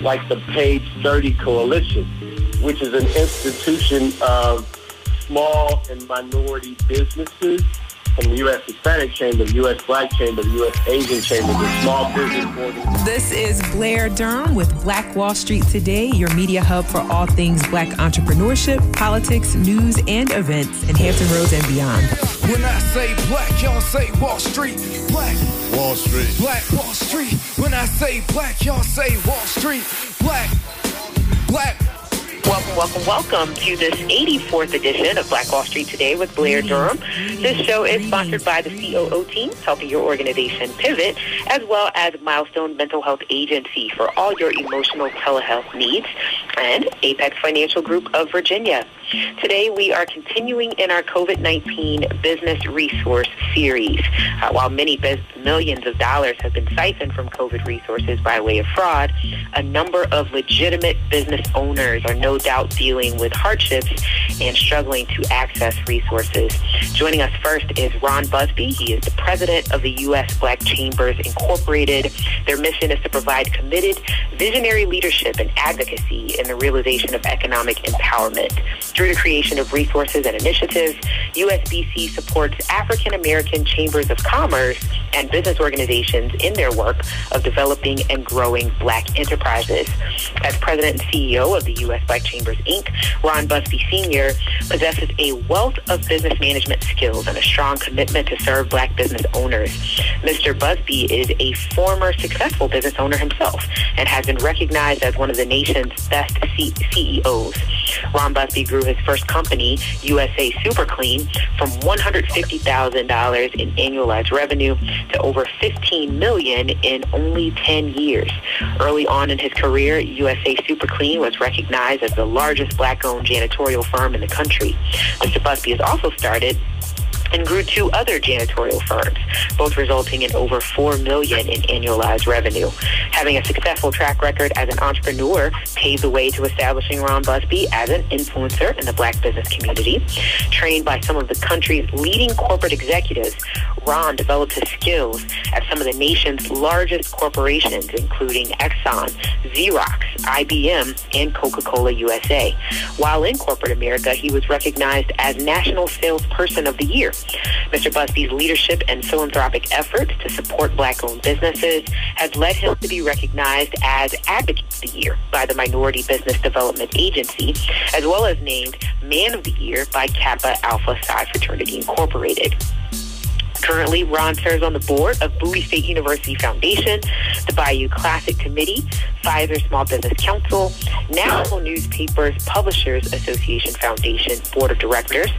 like the Page 30 Coalition, which is an institution of small and minority businesses from the U.S. Hispanic Chamber, the U.S. Black Chamber, the U.S. Asian Chamber, the small business organizations. This is Blair Durham with Black Wall Street Today, your media hub for all things black entrepreneurship, politics, news, and events in Hampton Roads and beyond. When I say black, y'all say Wall Street. Black Wall Street. Black Wall Street. When I say black, y'all say Wall Street. Black. Black. Welcome, welcome, welcome to this 84th edition of Black Wall Street Today with Blair mm, Durham. Mm, this show is mm. sponsored by the COO team, helping your organization pivot, as well as Milestone Mental Health Agency for all your emotional telehealth needs, and Apex Financial Group of Virginia. Today, we are continuing in our COVID-19 business resource series. Uh, while many biz- millions of dollars have been siphoned from COVID resources by way of fraud, a number of legitimate business owners are no doubt dealing with hardships and struggling to access resources. Joining us first is Ron Busby. He is the president of the U.S. Black Chambers Incorporated. Their mission is to provide committed, visionary leadership and advocacy in the realization of economic empowerment. Through the creation of resources and initiatives, USBC supports African American chambers of commerce and business organizations in their work of developing and growing black enterprises. As president and CEO of the U.S. Black Chambers Inc., Ron Busby Sr. possesses a wealth of business management skills and a strong commitment to serve black business owners. Mr. Busby is a former successful business owner himself and has been recognized as one of the nation's best C- CEOs. Ron Busby grew his first company, USA Super Clean, from $150,000 in annualized revenue to over 15 million in only 10 years. Early on in his career, USA Super Clean was recognized as the largest black-owned janitorial firm in the country. Mr. Busby has also started and grew two other janitorial firms, both resulting in over 4 million in annualized revenue. Having a successful track record as an entrepreneur paved the way to establishing Ron Busby as an influencer in the black business community. Trained by some of the country's leading corporate executives, Ron developed his skills at some of the nation's largest corporations, including Exxon, Xerox, IBM, and Coca-Cola USA. While in corporate America, he was recognized as National Salesperson of the Year. Mr. Busby's leadership and philanthropic efforts to support black-owned businesses has led him to be recognized as Advocate of the Year by the Minority Business Development Agency, as well as named Man of the Year by Kappa Alpha Psi Fraternity Incorporated. Currently, Ron serves on the board of Bowie State University Foundation, the Bayou Classic Committee, Pfizer Small Business Council, National Newspapers Publishers Association Foundation Board of Directors,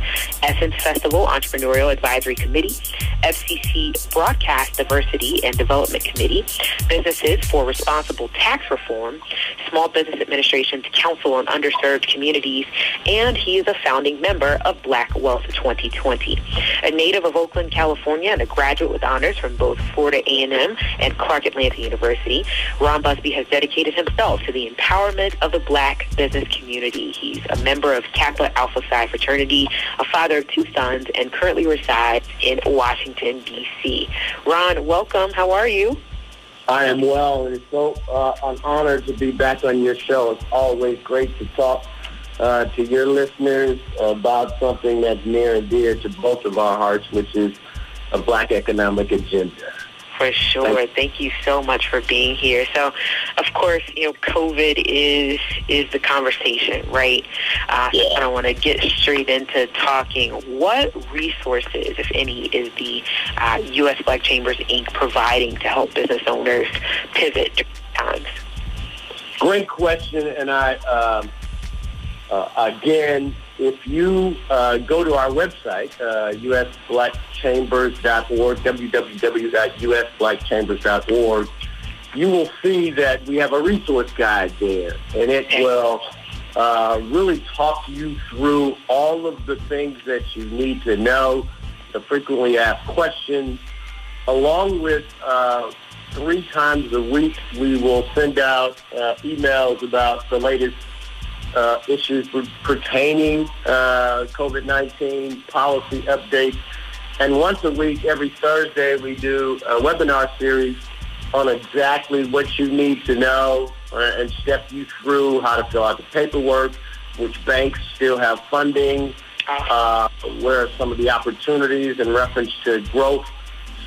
Essence Festival Entrepreneurial Advisory Committee, FCC Broadcast Diversity and Development Committee, Businesses for Responsible Tax Reform, Small Business Administration's Council on Underserved Communities, and he is a founding member of Black Wealth 2020. A native of Oakland, California, and a graduate with honors from both Florida A&M and Clark Atlanta University, Ron Busby has dedicated himself to the empowerment of the black business community. He's a member of Kappa Alpha Psi fraternity, a father of two sons, and currently resides in Washington, D.C. Ron, welcome. How are you? I am well, it's so uh, an honor to be back on your show. It's always great to talk uh, to your listeners about something that's near and dear to both of our hearts, which is a black economic agenda. For sure. Thank you so much for being here. So, of course, you know, COVID is is the conversation, right? Uh, Yeah. I don't want to get straight into talking. What resources, if any, is the uh, U.S. Black Chambers Inc. providing to help business owners pivot during times? Great question, and I um, uh, again, if you uh, go to our website, uh, usblackchambers.org, www.usblackchambers.org, you will see that we have a resource guide there, and it will uh, really talk you through all of the things that you need to know, the frequently asked questions, along with uh, three times a week we will send out uh, emails about the latest uh, issues per- pertaining uh, COVID-19 policy updates. And once a week, every Thursday, we do a webinar series on exactly what you need to know uh, and step you through how to fill out the paperwork, which banks still have funding, uh, where are some of the opportunities in reference to growth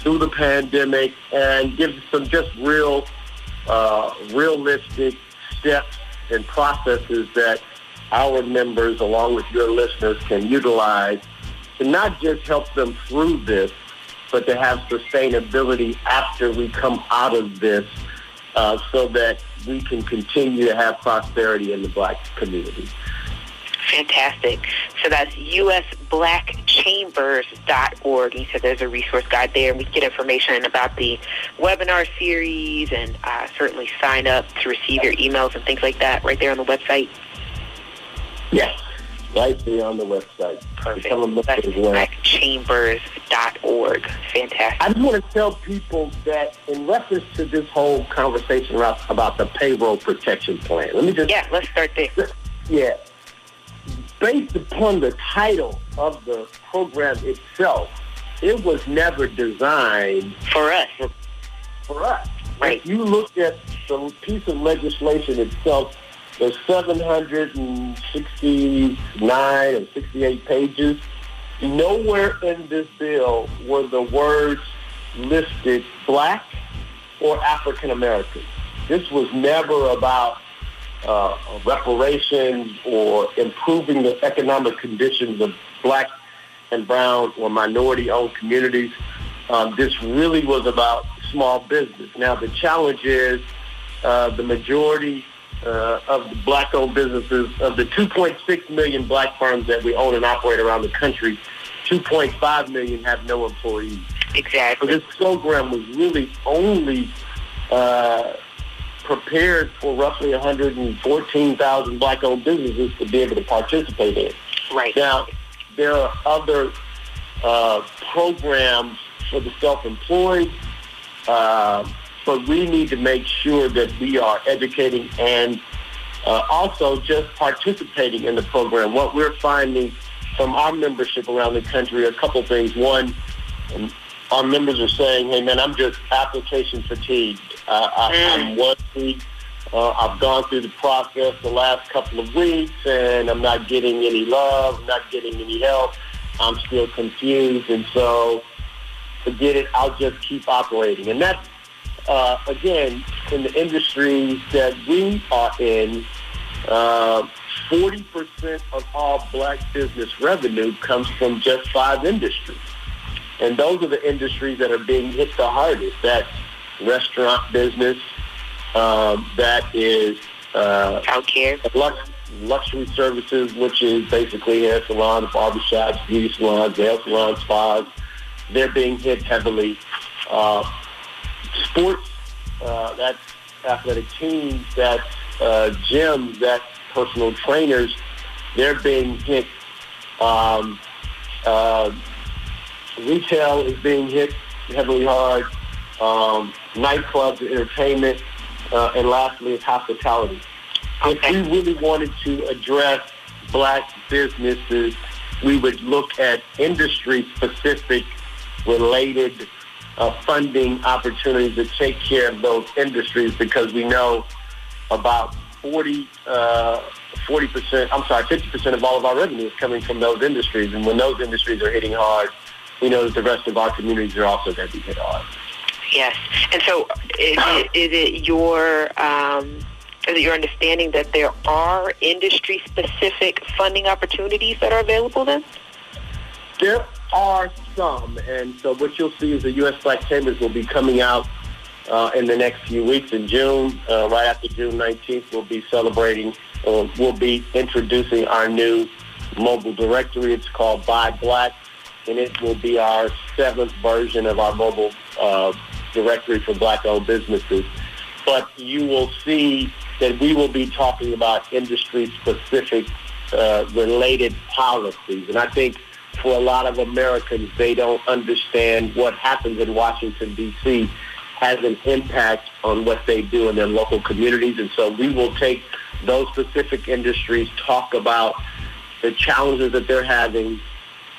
through the pandemic, and give some just real, uh, realistic steps and processes that our members, along with your listeners, can utilize to not just help them through this, but to have sustainability after we come out of this uh, so that we can continue to have prosperity in the black community. Fantastic. So that's usblackchambers.org. You said there's a resource guide there, and we can get information about the webinar series and uh, certainly sign up to receive your emails and things like that right there on the website. Yes, right there on the website. Perfect. Blackchambers.org. Fantastic. I just want to tell people that in reference to this whole conversation about the payroll protection plan, let me just... Yeah, let's start there. Yeah based upon the title of the program itself, it was never designed for us. For, for us. Right. If you look at the piece of legislation itself, there's 769 or 68 pages. Nowhere in this bill were the words listed black or African American. This was never about uh, reparations or improving the economic conditions of black and brown or minority-owned communities. Um, this really was about small business. Now, the challenge is uh, the majority uh, of the black-owned businesses, of the 2.6 million black firms that we own and operate around the country, 2.5 million have no employees. Exactly. So this program was really only uh, prepared for roughly 114,000 black-owned businesses to be able to participate in. Right. Now, there are other uh, programs for the self-employed, uh, but we need to make sure that we are educating and uh, also just participating in the program. What we're finding from our membership around the country, a couple things. One, our members are saying, hey, man, I'm just application fatigued. Uh, I, am one week. Uh, I've gone through the process the last couple of weeks, and I'm not getting any love. Not getting any help. I'm still confused, and so forget it. I'll just keep operating. And that's, uh, again, in the industry that we are in, uh, 40% of all black business revenue comes from just five industries. And those are the industries that are being hit the hardest. That's restaurant business. Um, that is uh, healthcare, lux- luxury services, which is basically hair salons, barbershops, beauty salons, nail salons, spas. They're being hit heavily. Uh, sports, uh, that's athletic teams, that's uh, gyms, that's personal trainers. They're being hit. Um, uh, retail is being hit heavily hard. Um, nightclubs, entertainment, uh, and lastly is hospitality. If we really wanted to address black businesses, we would look at industry-specific related uh, funding opportunities to take care of those industries because we know about 40, uh, 40%, I'm sorry, 50% of all of our revenue is coming from those industries. And when those industries are hitting hard, we know that the rest of our communities are also going to be hit hard. Yes, and so is it, is it your um, is it your understanding that there are industry specific funding opportunities that are available then? There are some, and so what you'll see is the U.S. Black Chambers will be coming out uh, in the next few weeks in June. Uh, right after June 19th, we'll be celebrating, uh, we'll be introducing our new mobile directory. It's called Buy Black and it will be our seventh version of our mobile uh, directory for black-owned businesses. But you will see that we will be talking about industry-specific uh, related policies. And I think for a lot of Americans, they don't understand what happens in Washington, D.C. has an impact on what they do in their local communities. And so we will take those specific industries, talk about the challenges that they're having,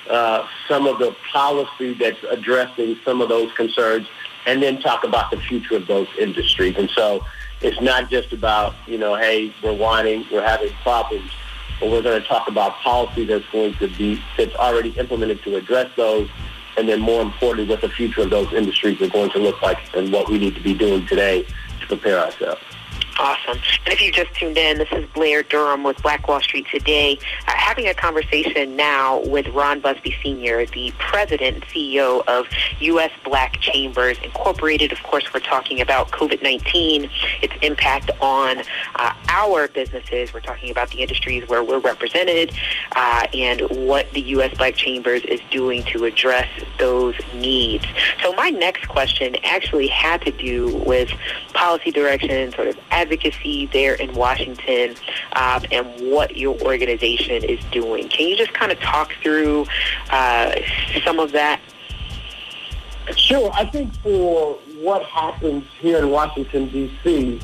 uh, some of the policy that's addressing some of those concerns, and then talk about the future of those industries. And so it's not just about, you know, hey, we're whining, we're having problems, but we're going to talk about policy that's going to be, that's already implemented to address those, and then more importantly, what the future of those industries are going to look like and what we need to be doing today to prepare ourselves. Awesome. And if you just tuned in, this is Blair Durham with Black Wall Street today, uh, having a conversation now with Ron Busby Sr., the president and CEO of U.S. Black Chambers Incorporated. Of course, we're talking about COVID-19, its impact on uh, our businesses. We're talking about the industries where we're represented uh, and what the U.S. Black Chambers is doing to address those needs. So my next question actually had to do with policy direction, sort of advocacy there in Washington um, and what your organization is doing. Can you just kind of talk through uh, some of that? Sure. I think for what happens here in Washington, D.C.,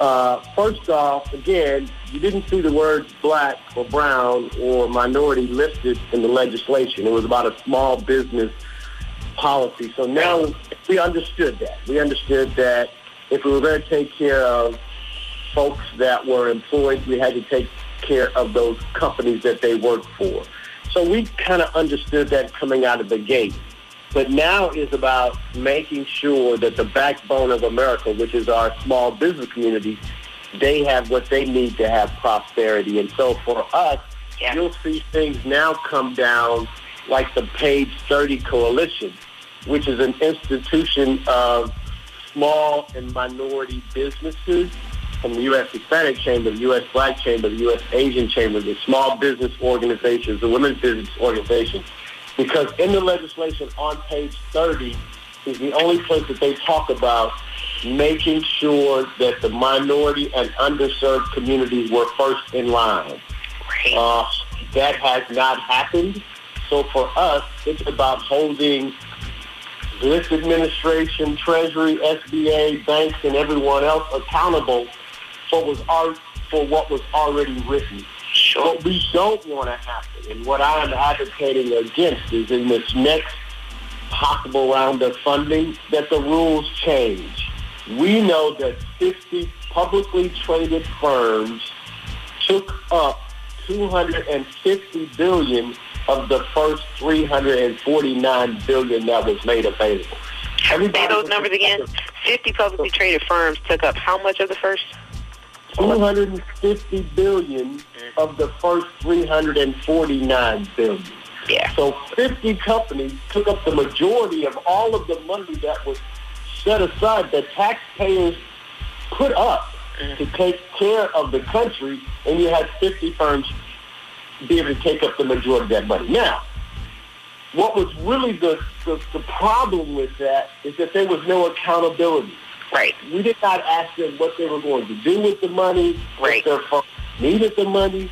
uh, first off, again, you didn't see the words black or brown or minority listed in the legislation. It was about a small business policy. So now we understood that. We understood that if we were going to take care of folks that were employed, we had to take care of those companies that they worked for. So we kind of understood that coming out of the gate. But now is about making sure that the backbone of America, which is our small business community, they have what they need to have prosperity. And so for us, yeah. you'll see things now come down like the Page 30 Coalition, which is an institution of small and minority businesses from the U.S. Hispanic Chamber, the U.S. Black Chamber, the U.S. Asian Chamber, the small business organizations, the women's business organizations. Because in the legislation on page 30 is the only place that they talk about making sure that the minority and underserved communities were first in line. Uh, that has not happened. So for us, it's about holding this administration, Treasury, SBA, banks, and everyone else accountable for was for what was already written. Sure. What we don't want to happen, and what I am advocating against, is in this next possible round of funding that the rules change. We know that 50 publicly traded firms took up 250 billion of the first 349 billion that was made available. Say those numbers again. 50 publicly traded firms took up how much of the first? 250 billion of the first 349 billion. Yeah. So 50 companies took up the majority of all of the money that was set aside that taxpayers put up mm. to take care of the country, and you had 50 firms be able to take up the majority of that money. Now, what was really the, the, the problem with that is that there was no accountability. Right. We did not ask them what they were going to do with the money. Right. If their needed the money.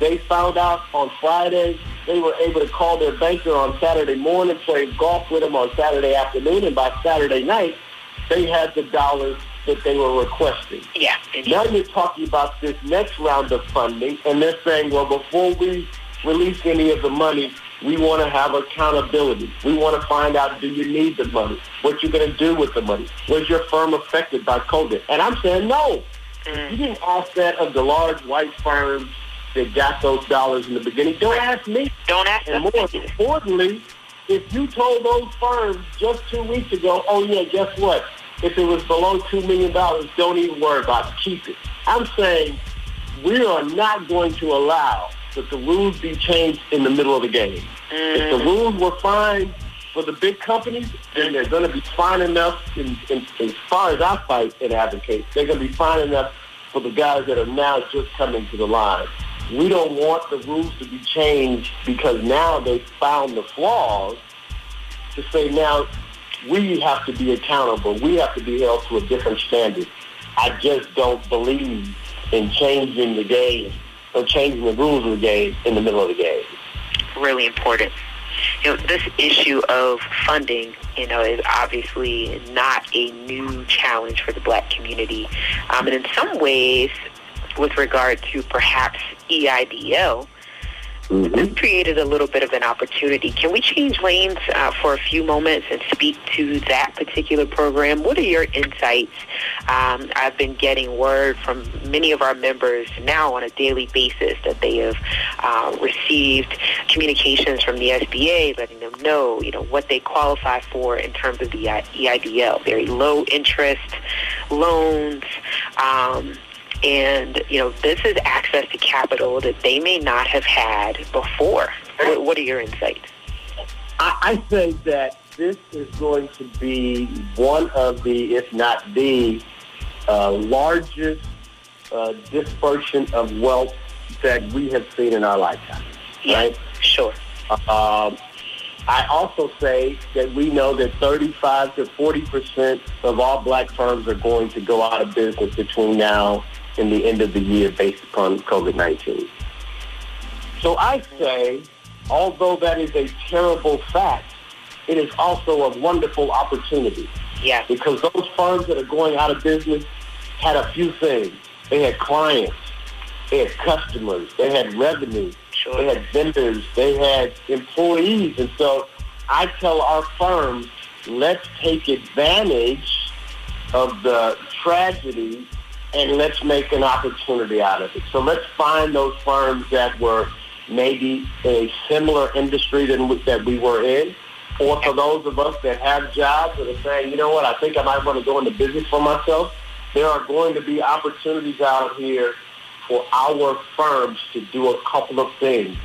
They found out on Friday. They were able to call their banker on Saturday morning, play golf with them on Saturday afternoon, and by Saturday night, they had the dollars that they were requesting. Yeah. Now you're talking about this next round of funding, and they're saying, well, before we release any of the money, we want to have accountability. We want to find out, do you need the money? What you're going to do with the money? Was your firm affected by COVID? And I'm saying no. Mm. You didn't ask that of the large white firms that got those dollars in the beginning. Don't ask me. Don't ask And more importantly, if you told those firms just two weeks ago, oh yeah, guess what? If it was below $2 million, don't even worry about it. Keep it. I'm saying we are not going to allow that the rules be changed in the middle of the game. Mm. If the rules were fine for the big companies, then they're going to be fine enough, in, in, as far as I fight and advocate, they're going to be fine enough for the guys that are now just coming to the line. We don't want the rules to be changed because now they've found the flaws to say now we have to be accountable. We have to be held to a different standard. I just don't believe in changing the game or changing the rules of the game in the middle of the game. Really important. You know, this issue of funding, you know, is obviously not a new challenge for the black community. Um, and in some ways, with regard to perhaps EIDL, Mm-hmm. This created a little bit of an opportunity. Can we change lanes uh, for a few moments and speak to that particular program? What are your insights? Um, I've been getting word from many of our members now on a daily basis that they have uh, received communications from the SBA letting them know, you know, what they qualify for in terms of the EIDL, very low interest loans. Um, and, you know, this is access to capital that they may not have had before. What, what are your insights? I, I think that this is going to be one of the, if not the, uh, largest uh, dispersion of wealth that we have seen in our lifetime. Yeah, right? Sure. Uh, I also say that we know that 35 to 40 percent of all black firms are going to go out of business between now and the end of the year based upon COVID-19. So I say, although that is a terrible fact, it is also a wonderful opportunity. Yeah. Because those firms that are going out of business had a few things. They had clients, they had customers, they had revenue, Sure. They had vendors. They had employees. And so I tell our firms, let's take advantage of the tragedy and let's make an opportunity out of it. So let's find those firms that were maybe a similar industry than we, that we were in. Or for those of us that have jobs that are saying, you know what, I think I might want to go into business for myself, there are going to be opportunities out here for our firms to do a couple of things.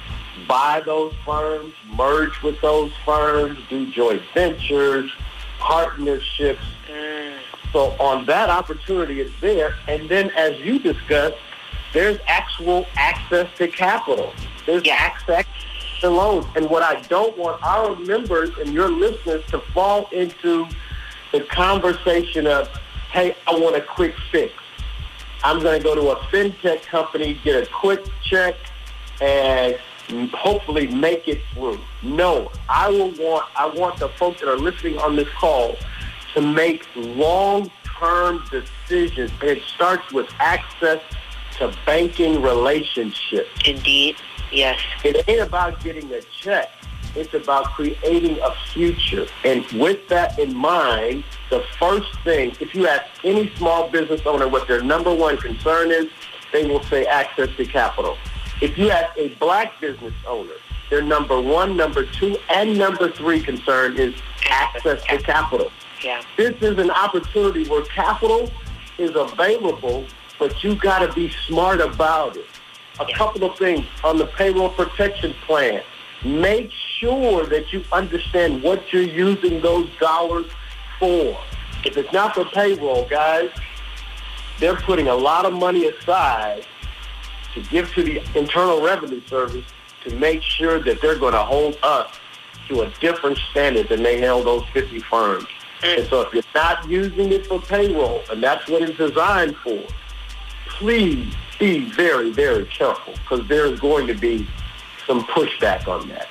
Buy those firms, merge with those firms, do joint ventures, partnerships. Mm. So on that opportunity is there. And then as you discussed, there's actual access to capital. There's yeah. access to loans. And what I don't want our members and your listeners to fall into the conversation of, hey, I want a quick fix. I'm going to go to a fintech company, get a quick check, and hopefully make it through. No, I will want I want the folks that are listening on this call to make long-term decisions. And it starts with access to banking relationships. Indeed, yes. It ain't about getting a check. It's about creating a future. And with that in mind, the first thing, if you ask any small business owner what their number one concern is, they will say access to capital. If you ask a black business owner, their number one, number two, and number three concern is access to capital. Yeah. This is an opportunity where capital is available, but you got to be smart about it. A yeah. couple of things on the payroll protection plan. Make sure that you understand what you're using those dollars for. If it's not for payroll, guys, they're putting a lot of money aside to give to the Internal Revenue Service to make sure that they're going to hold us to a different standard than they held those 50 firms. And so if you're not using it for payroll, and that's what it's designed for, please be very, very careful because there's going to be some pushback on that.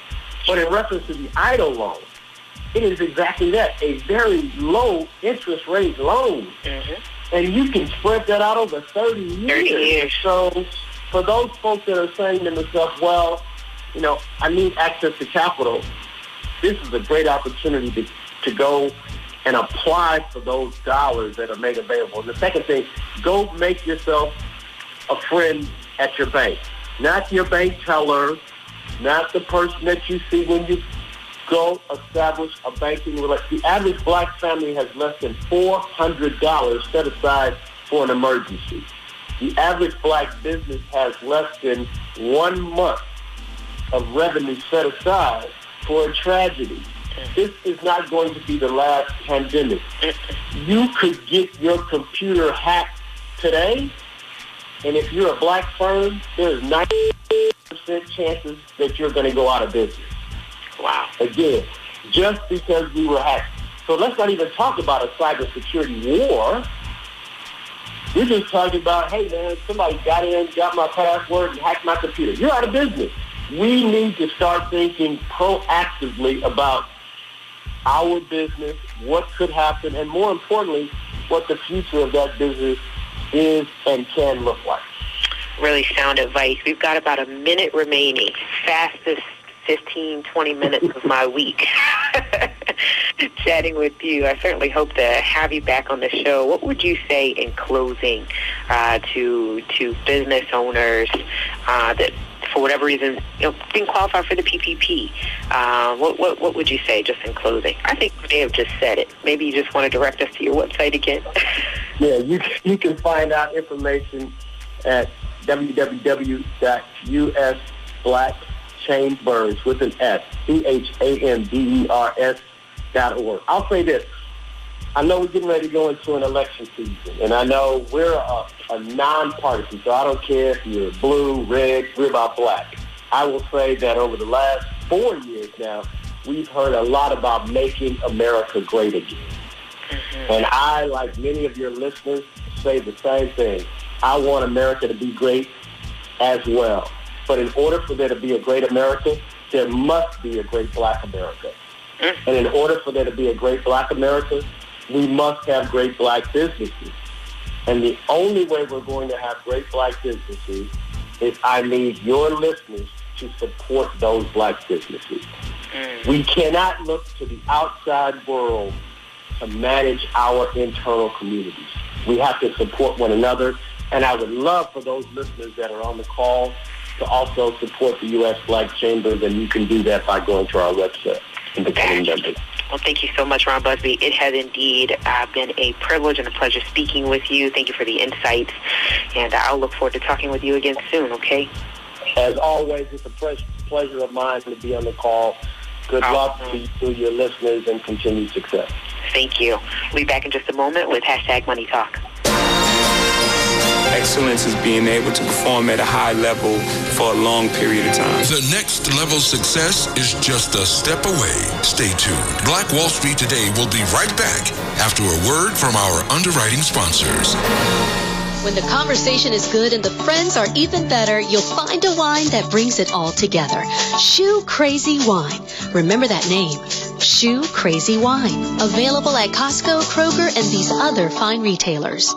But in reference to the EIDL loan, it is exactly that, a very low interest rate loan. Mm-hmm. And you can spread that out over 30 years. 30 years. So for those folks that are saying to themselves, well, you know, I need access to capital, this is a great opportunity to, to go and apply for those dollars that are made available. And the second thing, go make yourself a friend at your bank. Not your bank teller, not the person that you see when you go establish a banking relationship. The average black family has less than $400 set aside for an emergency. The average black business has less than one month of revenue set aside for a tragedy. This is not going to be the last pandemic. You could get your computer hacked today, and if you're a black firm, there's 90 percent chances that you're going to go out of business. Wow. Again, just because we were hacked. So let's not even talk about a cybersecurity war. We're just talking about, hey man, somebody got in, got my password, and hacked my computer. You're out of business. We need to start thinking proactively about our business, what could happen, and more importantly, what the future of that business is and can look like. really sound advice. We've got about a minute remaining. Fastest 15, 20 minutes of my week chatting with you. I certainly hope to have you back on the show. What would you say in closing uh, to to business owners uh, that for whatever reason, you know, didn't qualify for the PPP. Uh, what, what, what would you say just in closing? I think you may have just said it. Maybe you just want to direct us to your website again. yeah, you, you can find out information at www.usblackchambers with an S, C-H-A-M-B-E-R-S dot org. I'll say this. I know we're getting ready to go into an election season, and I know we're a, a nonpartisan, so I don't care if you're blue, red, we're about black. I will say that over the last four years now, we've heard a lot about making America great again. Mm-hmm. And I, like many of your listeners, say the same thing. I want America to be great as well. But in order for there to be a great America, there must be a great black America. Mm-hmm. And in order for there to be a great black America, we must have great black businesses. And the only way we're going to have great black businesses is I need your listeners to support those black businesses. Mm. We cannot look to the outside world to manage our internal communities. We have to support one another. And I would love for those listeners that are on the call to also support the U.S. Black Chambers, and you can do that by going to our website and becoming members. Well, thank you so much, Ron Busby. It has indeed uh, been a privilege and a pleasure speaking with you. Thank you for the insights, and I'll look forward to talking with you again soon, okay? As always, it's a pleasure of mine to be on the call. Good luck to you, to your listeners, and continued success. Thank you. We'll be back in just a moment with hashtag Money Talk. Excellence is being able to perform at a high level for a long period of time. The next level success is just a step away. Stay tuned. Black Wall Street Today will be right back after a word from our underwriting sponsors. When the conversation is good and the friends are even better, you'll find a wine that brings it all together. Shoe Crazy Wine. Remember that name. Shoe Crazy Wine. Available at Costco, Kroger, and these other fine retailers.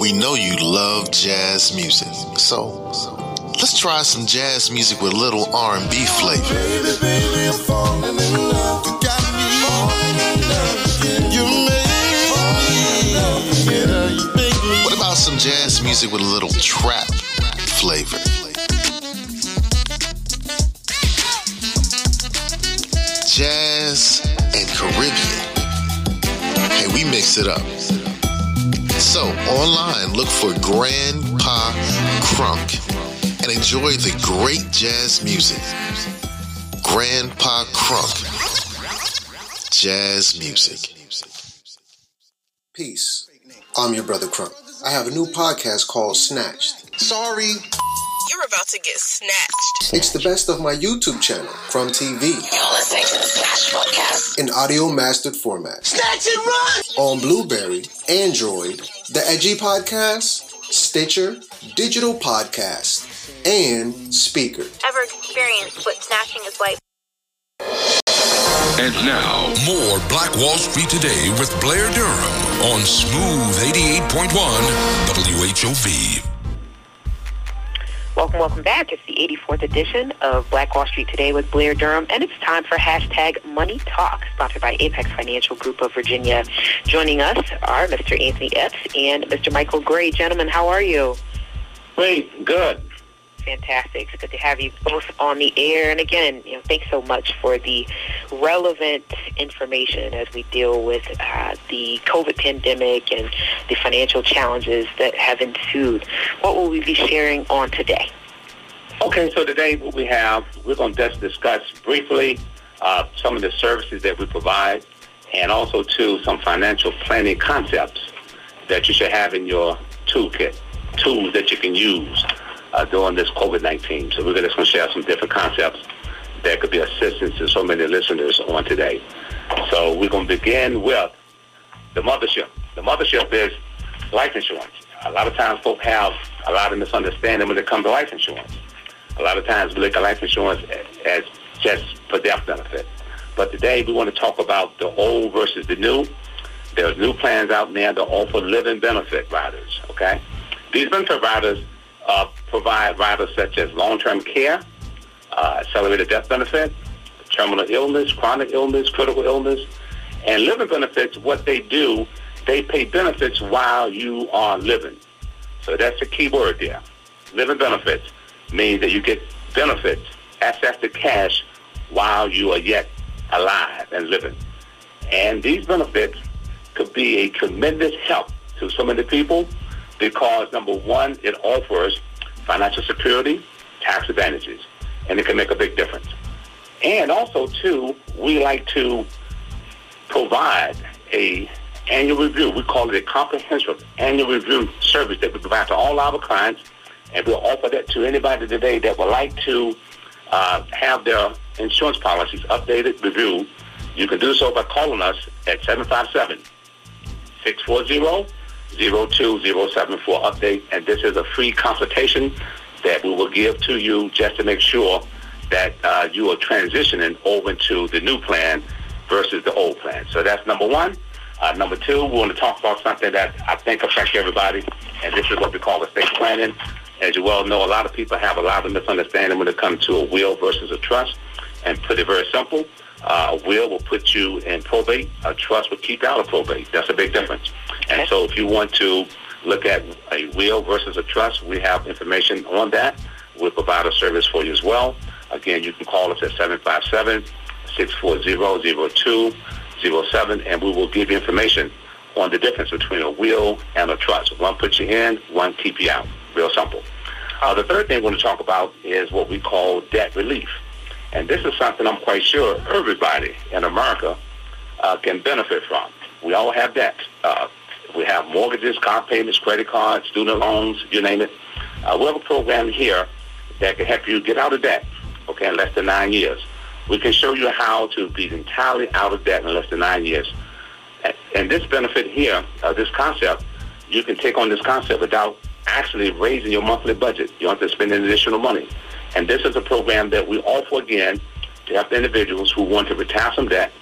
We know you love jazz music, so let's try some jazz music with a little R&B flavor. What about some jazz music with a little trap flavor? Jazz and Caribbean. Hey, we mix it up. So, online, look for Grandpa Crunk and enjoy the great jazz music. Grandpa Crunk. Jazz music. Peace. I'm your brother Crunk. I have a new podcast called Snatched. Sorry. You're about to get snatched. It's the best of my YouTube channel, From TV. You're listening to the Snatch Podcast. In audio mastered format. Snatch and run! On Blubrry, Android, the Edgy Podcast, Stitcher, Digital Podcast, and Spreaker. Ever experienced what snatching is like? And now, more Black Wall Street Today with Blair Durham on Smooth 88.1 WHOV. Welcome, welcome back. It's the 84th edition of Black Wall Street Today with Blair Durham, and it's time for hashtag Money Talk, sponsored by Apex Financial Group of Virginia. Joining us are Mr. Anthony Epps and Mr. Michael Gray. Gentlemen, how are you? Great, good fantastic. It's good to have you both on the air. And again, you know, thanks so much for the relevant information as we deal with uh, the COVID pandemic and the financial challenges that have ensued. What will we be sharing on today? Okay, so today what we have, we're going to just discuss briefly uh, some of the services that we provide and also, too, some financial planning concepts that you should have in your toolkit, tools that you can use uh, during this COVID-19. So we're just going to share some different concepts that could be assistance to so many listeners on today. So we're going to begin with the mothership. The mothership is life insurance. A lot of times folks have a lot of misunderstanding when it comes to life insurance. A lot of times we look at life insurance as just for death benefit. But today we want to talk about the old versus the new. There's new plans out there that offer living benefit riders, okay? These benefit riders uh, provide riders such as long-term care, uh, accelerated death benefit, terminal illness, chronic illness, critical illness, and living benefits. What they do, they pay benefits while you are living. So that's the key word there. Living benefits means that you get benefits, access to cash while you are yet alive and living. And these benefits could be a tremendous help to so many people because, number one, it offers financial security, tax advantages, and it can make a big difference. And also, too, we like to provide a annual review. We call it a comprehensive annual review service that we provide to all our clients, and we'll offer that to anybody today that would like to uh, have their insurance policies updated, reviewed. You can do so by calling us at 757 640 02074 update, and this is a free consultation that we will give to you just to make sure that uh, you are transitioning over to the new plan versus the old plan. So that's number one. Uh, number two, we want to talk about something that I think affects everybody, and this is what we call estate planning. As you well know, a lot of people have a lot of misunderstanding when it comes to a will versus a trust. And put it very simple, uh, a will will put you in probate. A trust will keep out of probate. That's a big difference. And so if you want to look at a will versus a trust, we have information on that. We'll provide a service for you as well. Again, you can call us at 757-640-0207, and we will give you information on the difference between a will and a trust. One puts you in, one keep you out. Real simple. Uh, the third thing we're going to talk about is what we call debt relief. And this is something I'm quite sure everybody in America uh, can benefit from. We all have debt. Uh, we have mortgages, car payments, credit cards, student loans, you name it. Uh, we have a program here that can help you get out of debt, okay, in less than nine years. We can show you how to be entirely out of debt in less than nine years. And this benefit here, uh, this concept, you can take on this concept without actually raising your monthly budget. You don't have to spend any additional money. And this is a program that we offer again to help individuals who want to retire some debt.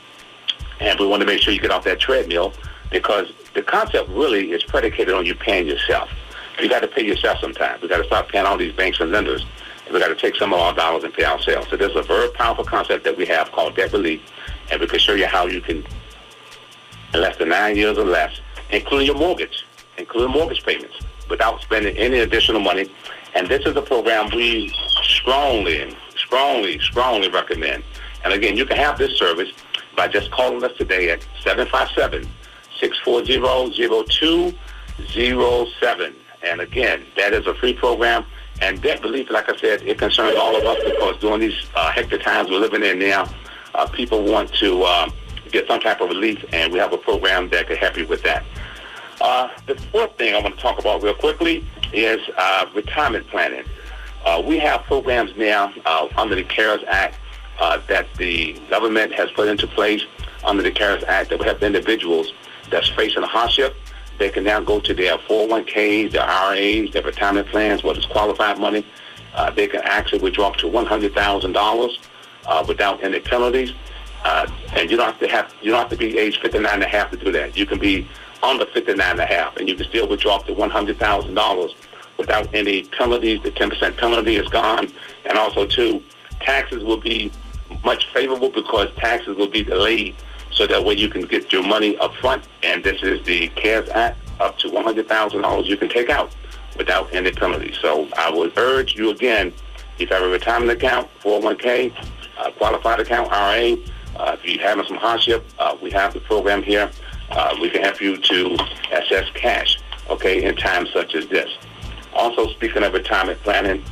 And we want to make sure you get off that treadmill because the concept really is predicated on you paying yourself. You got to pay yourself sometimes. We got to stop paying all these banks and lenders. We got to take some of our dollars and pay ourselves. So there's a very powerful concept that we have called debt relief, and we can show you how you can, in less than nine years or less, including your mortgage, including mortgage payments, without spending any additional money. And this is a program we strongly, strongly, strongly recommend. And again, you can have this service by just calling us today at 757 640-0207. And again, that is a free program. And debt relief, like I said, it concerns all of us because during these uh, hectic times we're living in now, uh, people want to uh, get some type of relief, and we have a program that can help you with that. Uh, the fourth thing I want to talk about real quickly is uh, retirement planning. Uh, we have programs now uh, under the CARES Act uh, that the government has put into place under the CARES Act that will help individuals that's facing a hardship. They can now go to their 401ks, their IRAs, their retirement plans, what is qualified money. Uh, they can actually withdraw up to $100,000 uh, without any penalties. Uh, and you don't have to have you don't have to be age 59 and a half to do that. You can be under 59 and a half, and you can still withdraw up to $100,000 without any penalties. The 10% penalty is gone, and also too, taxes will be much favorable because taxes will be delayed so that way you can get your money up front. And this is the CARES Act, up to $100,000 you can take out without any penalty. So I would urge you again, if you have a retirement account, 401k, uh, qualified account, RA, uh, if you're having some hardship, uh, we have the program here. Uh, we can help you to access cash, okay, in times such as this. Also, speaking of retirement planning,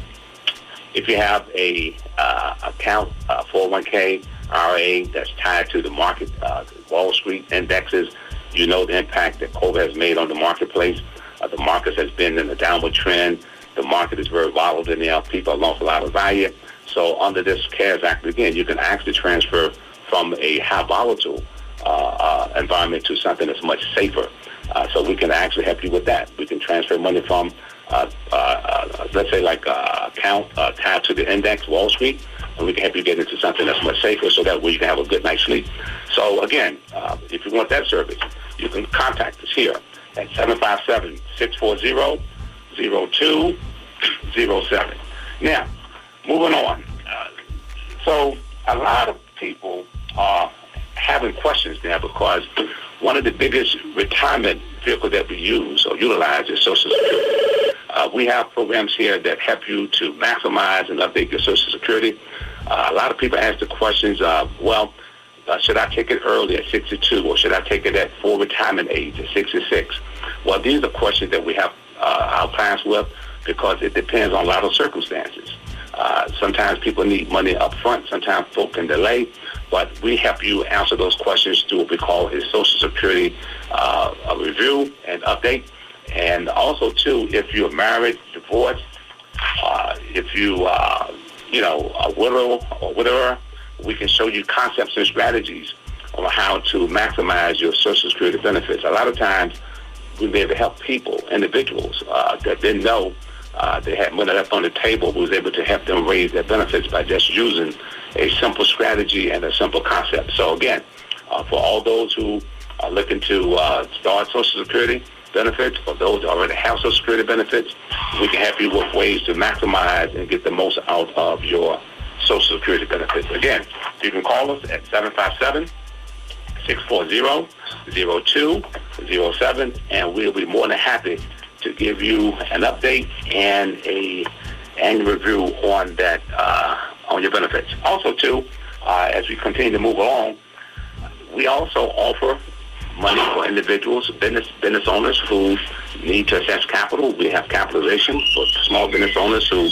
if you have a uh, account, 401k, RA that's tied to the market, uh, Wall Street indexes. You know the impact that COVID has made on the marketplace. Uh, the market has been in a downward trend. The market is very volatile now. People have lost a lot of value. So under this CARES Act, again, you can actually transfer from a high volatile uh, uh, environment to something that's much safer. Uh, so we can actually help you with that. We can transfer money from, uh, let's say, like uh, account tied to the index, Wall Street, and we can help you get into something that's much safer so that way you can have a good night's sleep. So again, uh, if you want that service, you can contact us here at 6207. Now, moving on. Uh, so a lot of people are having questions now because one of the biggest retirement vehicles that we use or utilize is Social Security. Uh, we have programs here that help you to maximize and update your Social Security. Uh, a lot of people ask the questions, uh, well, uh, should I take it early at 62 or should I take it at full retirement age at 66? Well, these are the questions that we have uh, our clients with because it depends on a lot of circumstances. Uh, sometimes people need money up front. Sometimes folk can delay. But we help you answer those questions through what we call a Social Security uh, a review and update. And also, too, if you're married, divorced, uh, if you, uh, you know, a widow or widower, we can show you concepts and strategies on how to maximize your Social Security benefits. A lot of times, we be able to help people, individuals uh, that didn't know uh, they had money left on the table. We was able to help them raise their benefits by just using a simple strategy and a simple concept. So again, uh, for all those who are looking to uh, start Social Security benefits, for those who already have Social Security benefits, we can help you with ways to maximize and get the most out of your Social Security benefits. Again, you can call us at 757 640-0207, and we'll be more than happy to give you an update and a annual review on that uh, on your benefits. Also, too, uh, as we continue to move along, we also offer money for individuals, business business owners who need to assess capital. We have capitalization for small business owners who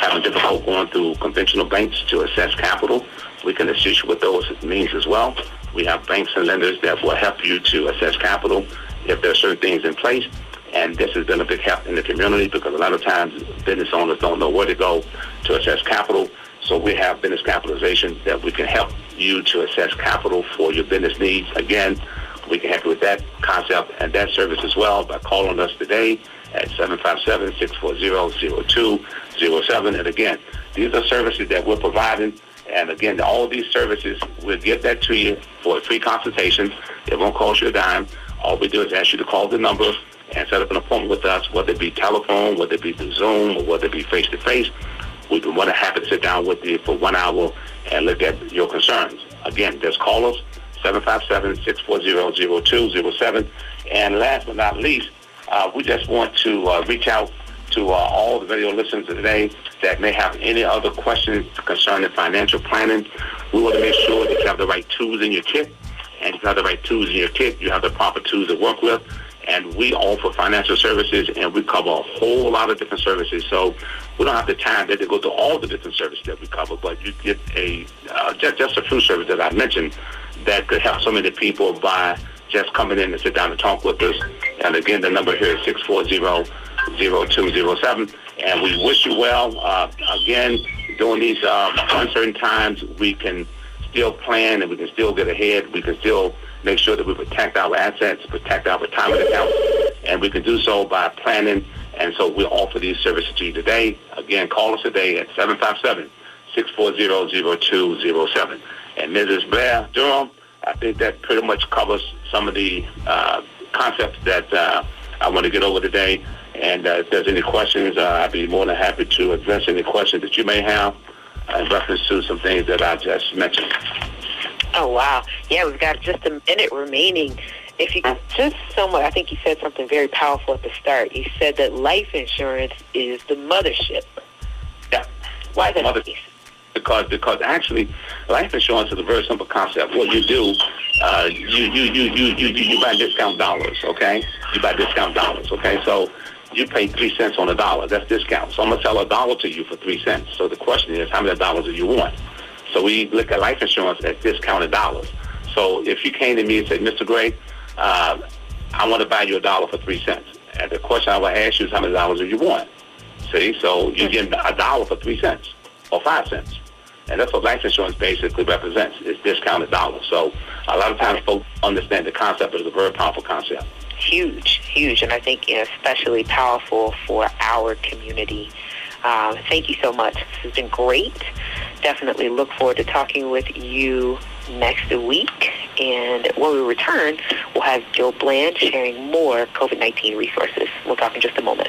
have a difficult going through conventional banks to assess capital. We can assist you with those means as well. We have banks and lenders that will help you to assess capital if there are certain things in place. And this has been a big help in the community because a lot of times business owners don't know where to go to assess capital. So we have business capitalization that we can help you to assess capital for your business needs. Again, we can help you with that concept and that service as well by calling us today at 757-640-0207. And again, these are services that we're providing. And again, all of these services, we'll give that to you for a free consultation. It won't cost you a dime. All we do is ask you to call the number and set up an appointment with us, whether it be telephone, whether it be through Zoom, or whether it be face-to-face. We'd be more than happy to sit down with you for one hour and look at your concerns. Again, just call us, 757-640-0207. And last but not least, uh, we just want to uh, reach out to uh, all the video listeners today that may have any other questions concerning financial planning. We want to make sure that you have the right tools in your kit. And if you have the right tools in your kit, you have the proper tools to work with. And we offer financial services, and we cover a whole lot of different services. So we don't have the time to go to all the different services that we cover, but you get a uh, just, just a few services that I mentioned that could help so many people by just coming in and sit down and talk with us. And again, the number here is 640-0207. And we wish you well. Uh, again, during these uh, uncertain times, we can still plan and we can still get ahead. We can still make sure that we protect our assets, protect our retirement accounts, and we can do so by planning. And so we'll offer these services to you today. Again, call us today at 757-640-0207. And Mrs. Blair Durham, I think that pretty much covers some of the uh, concepts that uh, I want to get over today. And uh, if there's any questions, uh, I'd be more than happy to address any questions that you may have in reference to some things that I just mentioned. Oh, wow. Yeah, we've got just a minute remaining. If you just somewhat, I think you said something very powerful at the start. You said that life insurance is the mothership. Yeah. Why is that Mother- the case? because because actually life insurance is a very simple concept. What you do, uh, you, you, you, you, you, you you buy discount dollars, okay? You buy discount dollars, okay? So you pay three cents on a dollar. That's discount. So I'm gonna sell a dollar to you for three cents. So the question is, how many dollars do you want? So we look at life insurance as discounted dollars. So if you came to me and said, Mr. Gray, uh, I want to buy you a dollar for three cents. And the question I would ask you is, how many dollars do you want? See, so you get a dollar for three cents or five cents. And that's what life insurance basically represents, is discounted dollars. So a lot of times folks understand the concept, but it's a very powerful concept. Huge, huge, and I think you know, especially powerful for our community. Um, thank you so much. This has been great. Definitely look forward to talking with you next week. And when we return, we'll have Joe Bland sharing more COVID-19 resources. We'll talk in just a moment.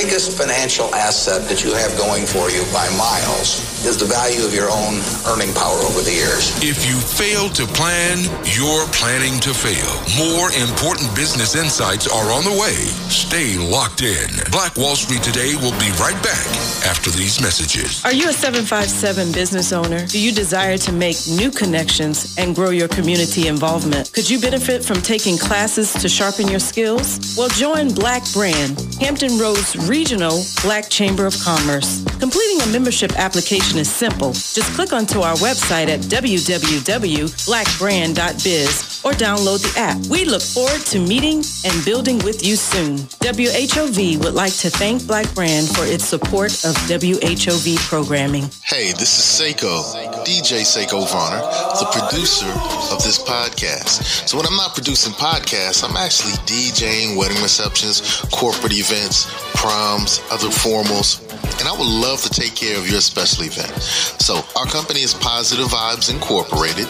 The biggest financial asset that you have going for you by miles is the value of your own earning power over the years. If you fail to plan, you're planning to fail. More important business insights are on the way. Stay locked in. Black Wall Street Today will be right back after these messages. Are you a 757 business owner? Do you desire to make new connections and grow your community involvement? Could you benefit from taking classes to sharpen your skills? Well, join Black Brand, Hampton Roads Regional Black Chamber of Commerce. Completing a membership application is simple. Just click onto our website at www.blackbrand.biz or download the app. We look forward to meeting and building with you soon. WHOV would like to thank Black Brand for its support of WHOV programming. Hey, this is Seiko, DJ Seiko Varner, the producer of this podcast. So when I'm not producing podcasts, I'm actually DJing wedding receptions, corporate events, proms, other formals, and I would love to take care of your special event. So our company is Positive Vibes Incorporated,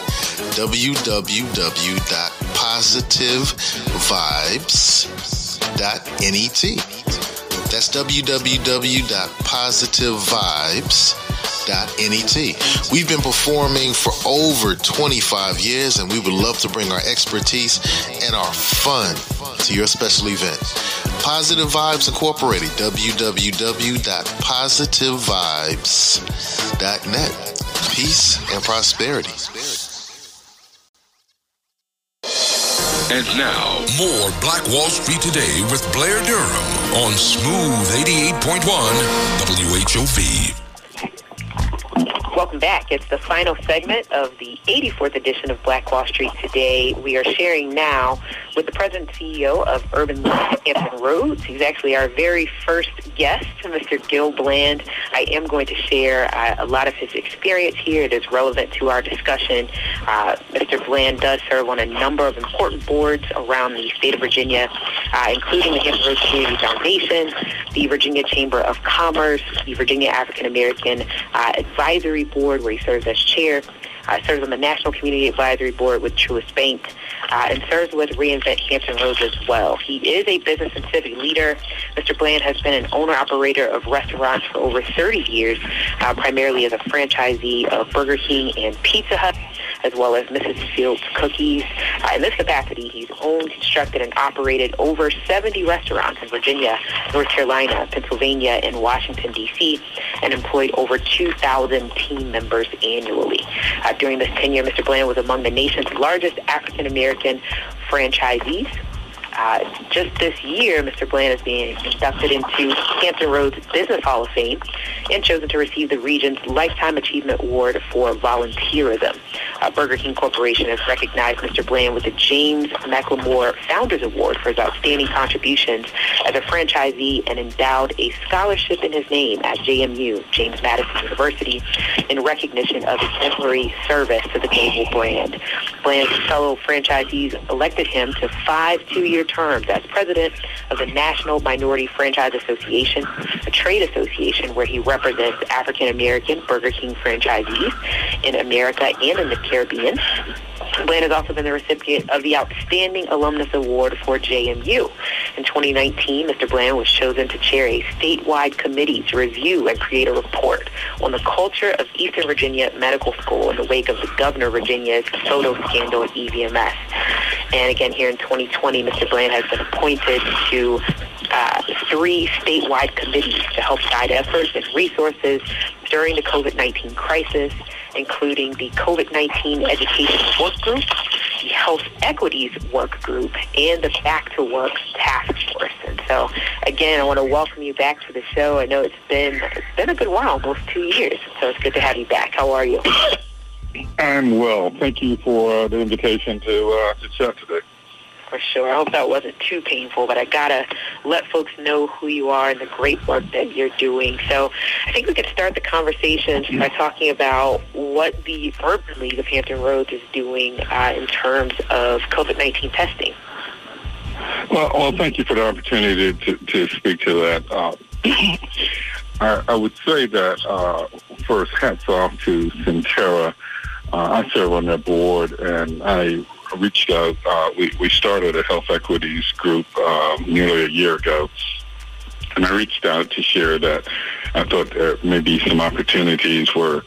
www.positivevibes.net. That's www.positivevibes.net. We've been performing for over 25 years and we would love to bring our expertise and our fun to your special event. Positive Vibes Incorporated, www.positivevibes.net. Peace and prosperity. And now, more Black Wall Street Today with Blair Durham on Smooth 88.1 WHOV. Welcome back. It's the final segment of the 84th edition of Black Wall Street Today. We are sharing now with the president and CEO of Urban Hampton Roads. He's actually our very first guest, Mr. Gil Bland. I am going to share uh, a lot of his experience here. It is relevant to our discussion. Uh, Mr. Bland does serve on a number of important boards around the state of Virginia, uh, including the Hampton Roads Community Foundation, the Virginia Chamber of Commerce, the Virginia African American uh, Advisory Board, where he serves as chair. I serve on the National Community Advisory Board with Truist Bank, uh, and serves with Reinvent Hampton Roads as well. He is a business and civic leader. Mr. Bland has been an owner-operator of restaurants for over 30 years, uh, primarily as a franchisee of Burger King and Pizza Hut, as well as Mrs. Fields Cookies. Uh, in this capacity, he's owned, constructed, and operated over 70 restaurants in Virginia, North Carolina, Pennsylvania, and Washington, D.C., and employed over 2,000 team members annually. Uh, during this tenure, Mr. Bland was among the nation's largest African American franchisees. Uh, just this year, Mr. Bland is being inducted into Hampton Roads Business Hall of Fame and chosen to receive the region's Lifetime Achievement Award for volunteerism. Uh, Burger King Corporation has recognized Mr. Bland with the James McLamore Founders Award for his outstanding contributions as a franchisee and endowed a scholarship in his name at JMU, James Madison University, in recognition of exemplary service to the global brand. Bland's fellow franchisees elected him to five two-year terms as president of the National Minority Franchise Association, a trade association where he represents African American Burger King franchisees in America and in the Caribbean. Bland has also been the recipient of the Outstanding Alumnus Award for JMU. In 2019, Mr. Bland was chosen to chair a statewide committee to review and create a report on the culture of Eastern Virginia Medical School in the wake of the Governor Virginia's photo scandal at EVMS. And again, here in 2020, Mr. Has been appointed to uh, three statewide committees to help guide efforts and resources during the COVID-19 crisis, including the COVID-19 Education Work Group, the Health Equities Work Group, and the Back to Work Task Force. And so, again, I want to welcome you back to the show. I know it's been it's been a good while, almost two years. So it's good to have you back. How are you? I'm well. Thank you for uh, the invitation to uh, to chat today. For sure. I hope that wasn't too painful, but I gotta let folks know who you are and the great work that you're doing. So I think we could start the conversation by talking about what the Urban League of Hampton Roads is doing uh, in terms of COVID-19 testing. Well, well, thank you for the opportunity to, to speak to that. Uh, I, I, would say that uh, first, hats off to Sentara. Uh, I serve on their board, and I reached out. Uh, we, we started a health equities group um, nearly a year ago. and I reached out to share that I thought there may be some opportunities where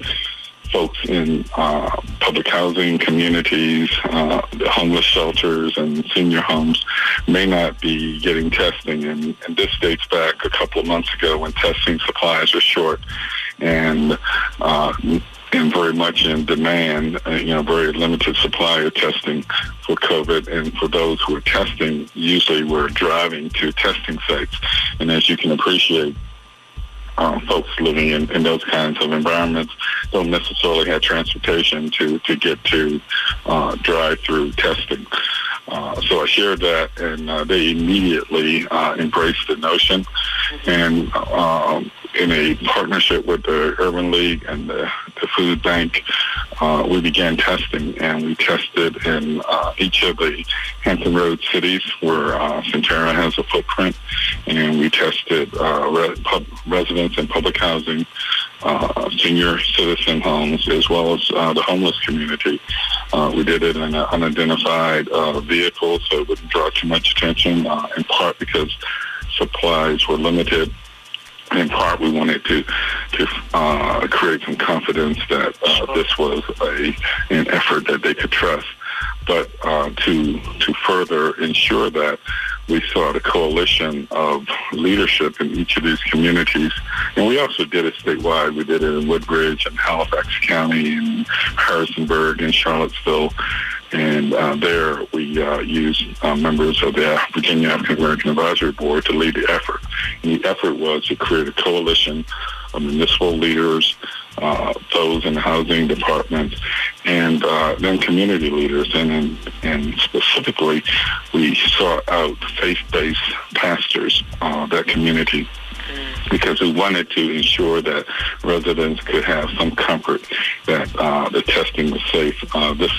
folks in uh, public housing communities, uh, the homeless shelters, and senior homes may not be getting testing. And, and this dates back a couple of months ago when testing supplies were short and uh, and very much in demand, uh, you know, very limited supply of testing for COVID. And for those who are testing, usually we're driving to testing sites. And as you can appreciate, um, folks living in, in those kinds of environments don't necessarily have transportation to, to get to uh, drive-through testing. Uh, so I shared that, and uh, they immediately uh, embraced the notion. And um, in a partnership with the Urban League and the, the Food Bank, uh, we began testing, and we tested in uh, each of the Hampton Road cities where uh, has a footprint, and we tested uh, re- pub- residents in public housing, uh, senior citizen homes, as well as uh, the homeless community. We did it in an unidentified vehicle, so it wouldn't draw too much attention, in part because supplies were limited in part, we wanted to to uh, create some confidence that uh, this was a an effort that they could trust. But uh, to to further ensure that, we sought a coalition of leadership in each of these communities, and we also did it statewide. We did it in Woodbridge and Halifax County and Harrisonburg and Charlottesville. And uh, there we uh, used uh, members of the Virginia African American Advisory Board to lead the effort. And the effort was to create a coalition of municipal leaders, uh, those in the housing departments, and uh, then community leaders. And, and specifically, we sought out faith-based pastors, uh, that community because we wanted to ensure that residents could have some comfort that uh, the testing was safe. Uh, this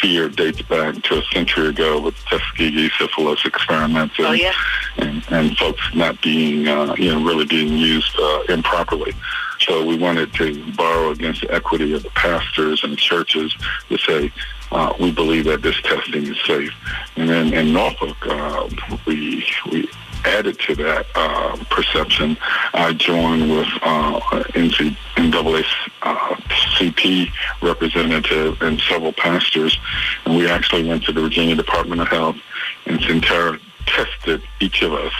fear dates back to a century ago with Tuskegee syphilis experiments and, Oh, yeah. and, and folks not being, uh, you know, really being used uh, improperly. So we wanted to borrow against the equity of the pastors and churches to say, uh, we believe that this testing is safe. And then in Norfolk, uh, we we added to that uh, perception. I joined with uh, NC, NAACP representative and several pastors, and we actually went to the Virginia Department of Health, and Sentara tested each of us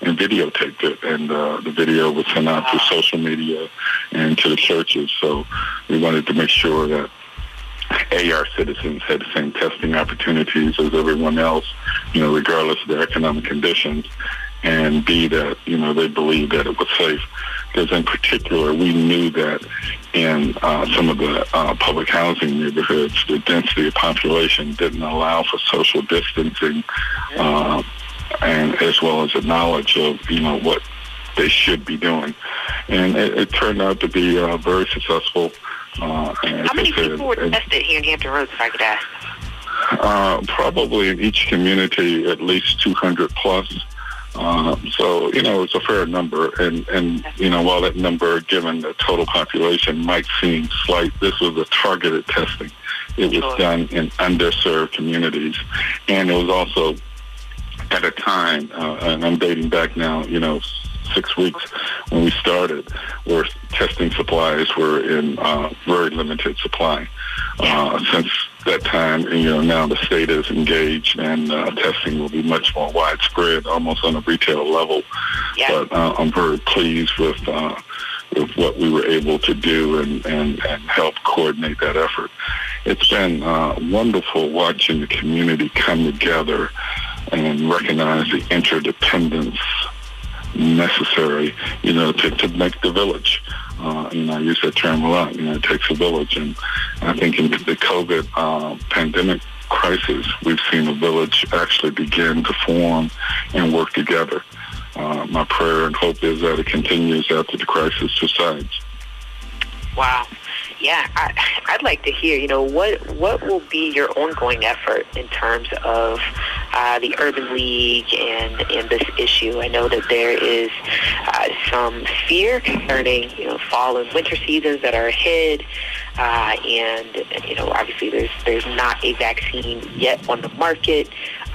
and videotaped it, and uh, the video was sent out to social media and to the churches. So we wanted to make sure that A, our citizens had the same testing opportunities as everyone else, you know, regardless of their economic conditions, and B, that, you know, they believed that it was safe. Because in particular, we knew that in uh, some of the uh, public housing neighborhoods, the density of population didn't allow for social distancing, uh, and as well as a knowledge of, you know, what they should be doing. And it, it turned out to be uh, very successful. Uh, How many said, people were tested here in Hampton Roads, if I could ask? uh, probably in each community at least 200 plus. Um, so you know it's a fair number, and and you know while that number, given the total population, might seem slight, this was a targeted testing. It was done in underserved communities, and it was also at a time, uh, and I'm dating back now, you know, six weeks when we started, where testing supplies were in uh, very limited supply. Uh, since that time, you know, now the state is engaged and uh, testing will be much more widespread, almost on a retail level. But uh, I'm very pleased with uh, with what we were able to do and, and, and help coordinate that effort. It's been uh, wonderful watching the community come together and recognize the interdependence necessary, you know, to, to make the village. Uh, you know, I use that term a lot. You know, it takes a village, and I think in the COVID uh, pandemic crisis, we've seen a village actually begin to form and work together. Uh, my prayer and hope is that it continues after the crisis subsides. Wow. Yeah, I, I'd like to hear. You know, what what will be your ongoing effort in terms of uh, the Urban League and and this issue? I know that there is uh, some fear concerning you know fall and winter seasons that are ahead, uh, and you know obviously there's there's not a vaccine yet on the market.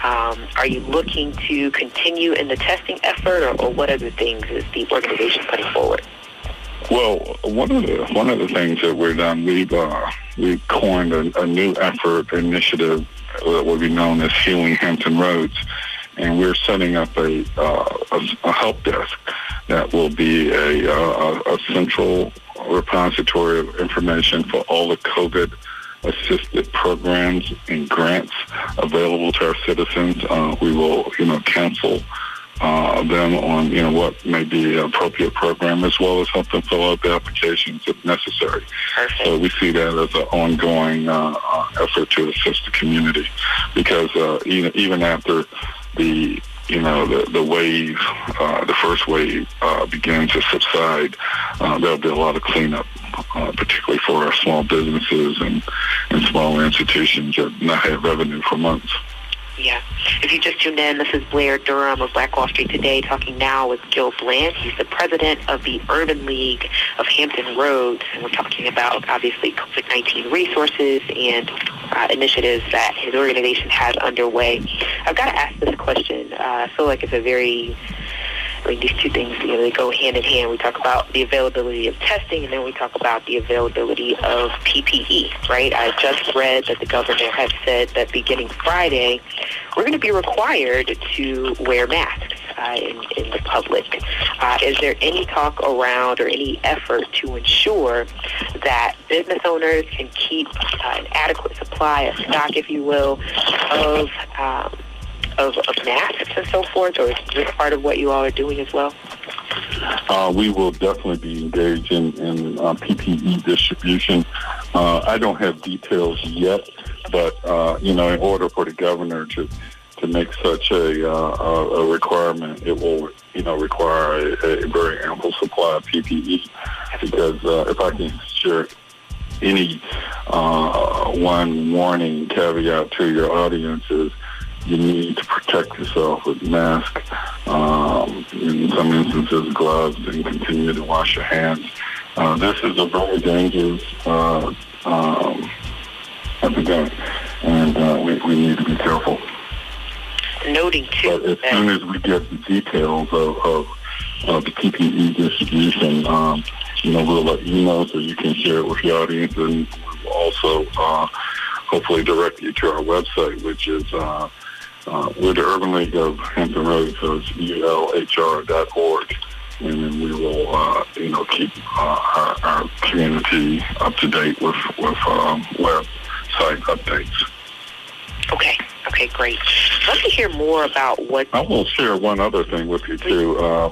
Um, are you looking to continue in the testing effort, or, or what other things is the organization putting forward? Well, one of the one of the things that we've done, we've uh, we've coined a, a new effort initiative that will be known as Healing Hampton Roads, and we're setting up a uh, a, a help desk that will be a, uh, a, a central repository of information for all the COVID assisted programs and grants available to our citizens. Uh, we will, you know, cancel uh, them on, you know, what may be an appropriate program as well as help them fill out the applications if necessary. Perfect. So we see that as an ongoing uh, uh, effort to assist the community because uh, even, even after the you know, the, the wave, uh, the first wave uh, begins to subside, uh, there'll be a lot of cleanup, uh, particularly for our small businesses and, and small institutions that not have revenue for months. Yeah. If you just tuned in, this is Blair Durham of Black Wall Street Today talking now with Gil Bland. He's the president of the Urban League of Hampton Roads. And we're talking about, obviously, COVID-19 resources and uh, initiatives that his organization has underway. I've got to ask this question. Uh, I feel like it's a very Mean, these two things, you know, they go hand in hand. We talk about the availability of testing, and then we talk about the availability of PPE, right? I just read that the governor has said that beginning Friday, we're going to be required to wear masks. Uh, in, in, the public. Uh, is there any talk around or any effort to ensure that business owners can keep uh, an adequate supply, a stock, if you will, of um, of, of masks and so forth, or is this part of what you all are doing as well? Uh, we will definitely be engaged in, in uh, PPE distribution. Uh, I don't have details yet, but uh, you know, in order for the governor to to make such a, uh, a requirement, it will you know require a, a very ample supply of PPE. Because uh, if I can share any one warning caveat to your audience is you need to protect yourself with mask, um, in some instances gloves, and continue to wash your hands. Uh, this is a very dangerous uh, um, epidemic, and uh, we, we need to be careful. Noting too. But as soon as we get the details of, of, of the PPE distribution, um, you know, we'll let you know so you can share it with your audience, and we'll also uh, hopefully direct you to our website, which is uh, uh, we're the Urban League of Hampton Roads, so it's ulhr.org. And then we will, uh, you know, keep uh, our, our, community up to date with, with um, website updates. Okay. Okay, great. Let me hear more about what... I will share one other thing with you, too. Uh,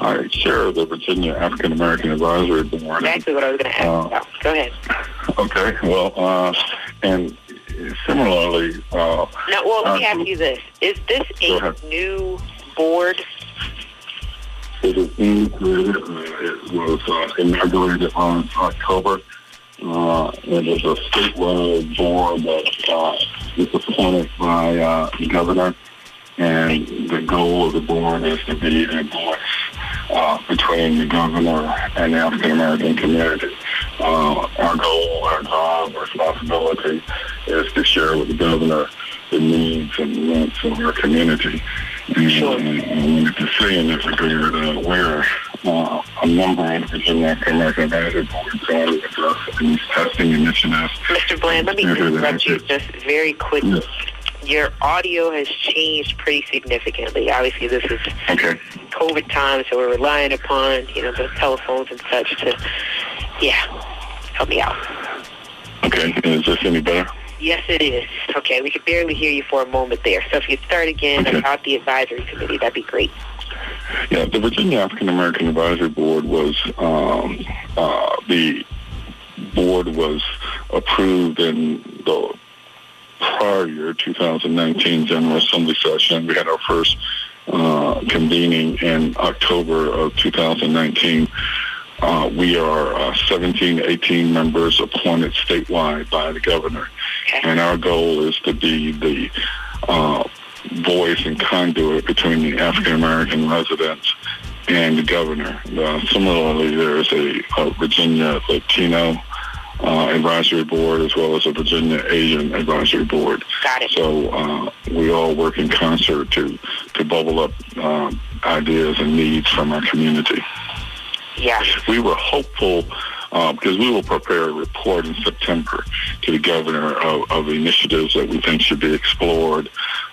I chair the Virginia African American Advisory Board. Exactly what I was going to ask uh, about. Go ahead. Okay. Well, uh, and similarly. Uh, now, well, let me ask you this: Is this a new board? It is being created. Uh, it was uh, inaugurated on October. Uh, it is a statewide board that uh, is appointed by uh, the governor, and the goal of the board is to be a voice uh, between the governor and the African American community. Uh, our goal, our job, responsibility is to share with the governor the needs and wants of our community. And, sure. and, and to say in this regard, uh, we're uh, a number of the Virginia American Advisory Board going to address these testing initiatives. Mr. Bland, let me interrupt you just very quickly. Yes your audio has changed pretty significantly. Obviously, this is okay. COVID time, so we're relying upon you know the telephones and such to, yeah, help me out. Okay, is this any better? Yes, it is. Okay, we could barely hear you for a moment there. So if you start again okay. about the advisory committee, that'd be great. Yeah, the Virginia African American Advisory Board was um, uh, the board was approved in the prior year, 2019 General Assembly session. We had our first uh, convening in October of 2019. Uh, we are uh, 17, 18 members appointed statewide by the governor. And our goal is to be the uh, voice and conduit between the African American residents and the governor. Uh, similarly, there is a, a Virginia Latino uh, Advisory Board as well as a Virginia Asian Advisory Board. Got it. So uh, we all work in concert to, to bubble up um, ideas and needs from our community. Yes. We were hopeful because we will prepare a report in September to the governor of, of initiatives that we think should be explored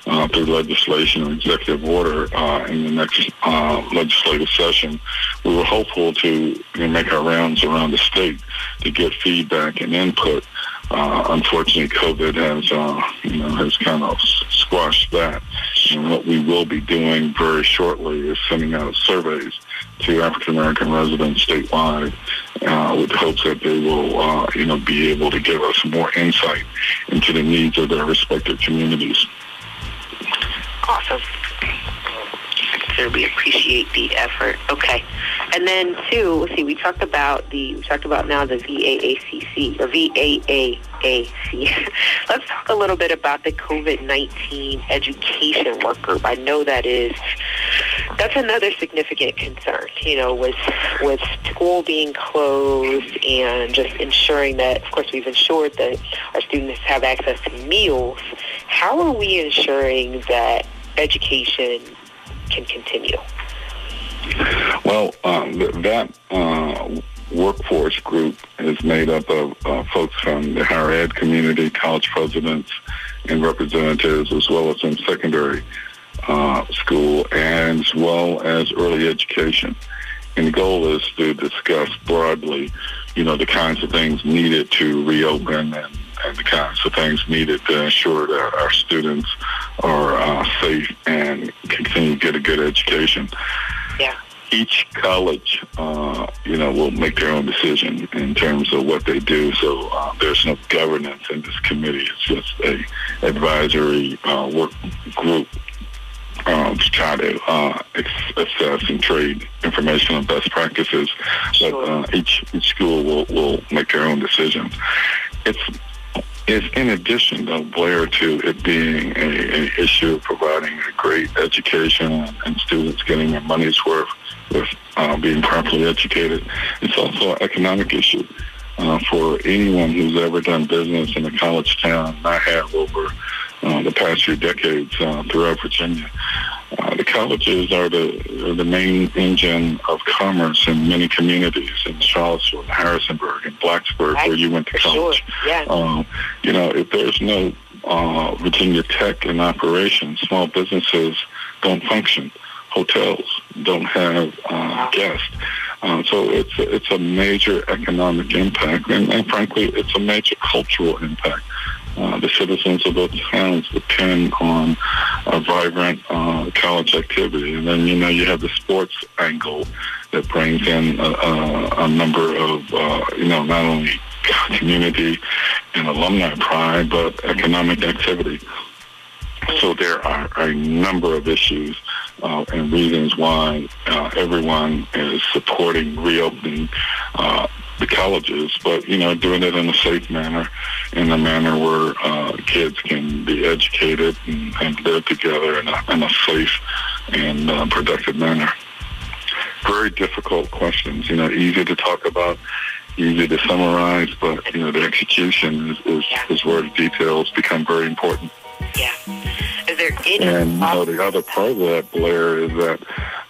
uh, through legislation or executive order uh, in the next uh, legislative session. We were hopeful to make our rounds around the state to get feedback and input. Uh, unfortunately, COVID has, uh, you know, has kind of squashed that. And what we will be doing very shortly is sending out surveys to African American residents statewide uh, with hopes that they will, uh, you know, be able to give us more insight into the needs of their respective communities. Awesome. We appreciate the effort. Okay. And then two, let's see, we talked about the we talked about now the VAACC or VAAAC. let's talk a little bit about the COVID nineteen education work group. I know that is that's another significant concern, you know, with with school being closed and just ensuring that of course we've ensured that our students have access to meals. How are we ensuring that education can continue? Well, um, that uh, workforce group is made up of uh, folks from the higher ed community, college presidents, and representatives, as well as in secondary uh, school, as well as early education. And the goal is to discuss broadly, you know, the kinds of things needed to reopen and, and the kinds of things needed to ensure that our students are uh, safe and continue to get a good education. Yeah. Each college, uh, you know, will make their own decision in terms of what they do. So uh, there's no governance in this committee. It's just a advisory uh, work group um, to try to uh, assess and trade information on best practices. But uh, each each school will, will make their own decisions. It's is in addition, though, Blair, to it being a, a issue of providing a great education and students getting their money's worth with uh, being properly educated, it's also an economic issue. Uh, for anyone who's ever done business in a college town, I have over uh, the past few decades uh, throughout Virginia. The colleges are the are the main engine of commerce in many communities in Charlottesville, Harrisonburg, and Blacksburg, Right. where you went to For college. sure. Yeah. Um, you know, if there's no uh, Virginia Tech in operation, small businesses don't function. Hotels don't have uh, guests. Uh, so it's a, it's a major economic impact, and, and frankly, it's a major cultural impact. Uh, the citizens of those towns depend on a vibrant uh, college activity, and then you know you have the sports angle that brings in a, a, a number of uh, you know not only community and alumni pride, but economic activity. So there are a number of issues uh, and reasons why uh, everyone is supporting reopening uh, the colleges, but you know, doing it in a safe manner, in a manner where uh, kids can be educated and, and live together in a, in a safe and uh, productive manner. Very difficult questions, you know, easy to talk about, easy to summarize, but you know, the execution is, is, is where the details become very important. Yeah. Is there any And you know, the other part of that, Blair, is that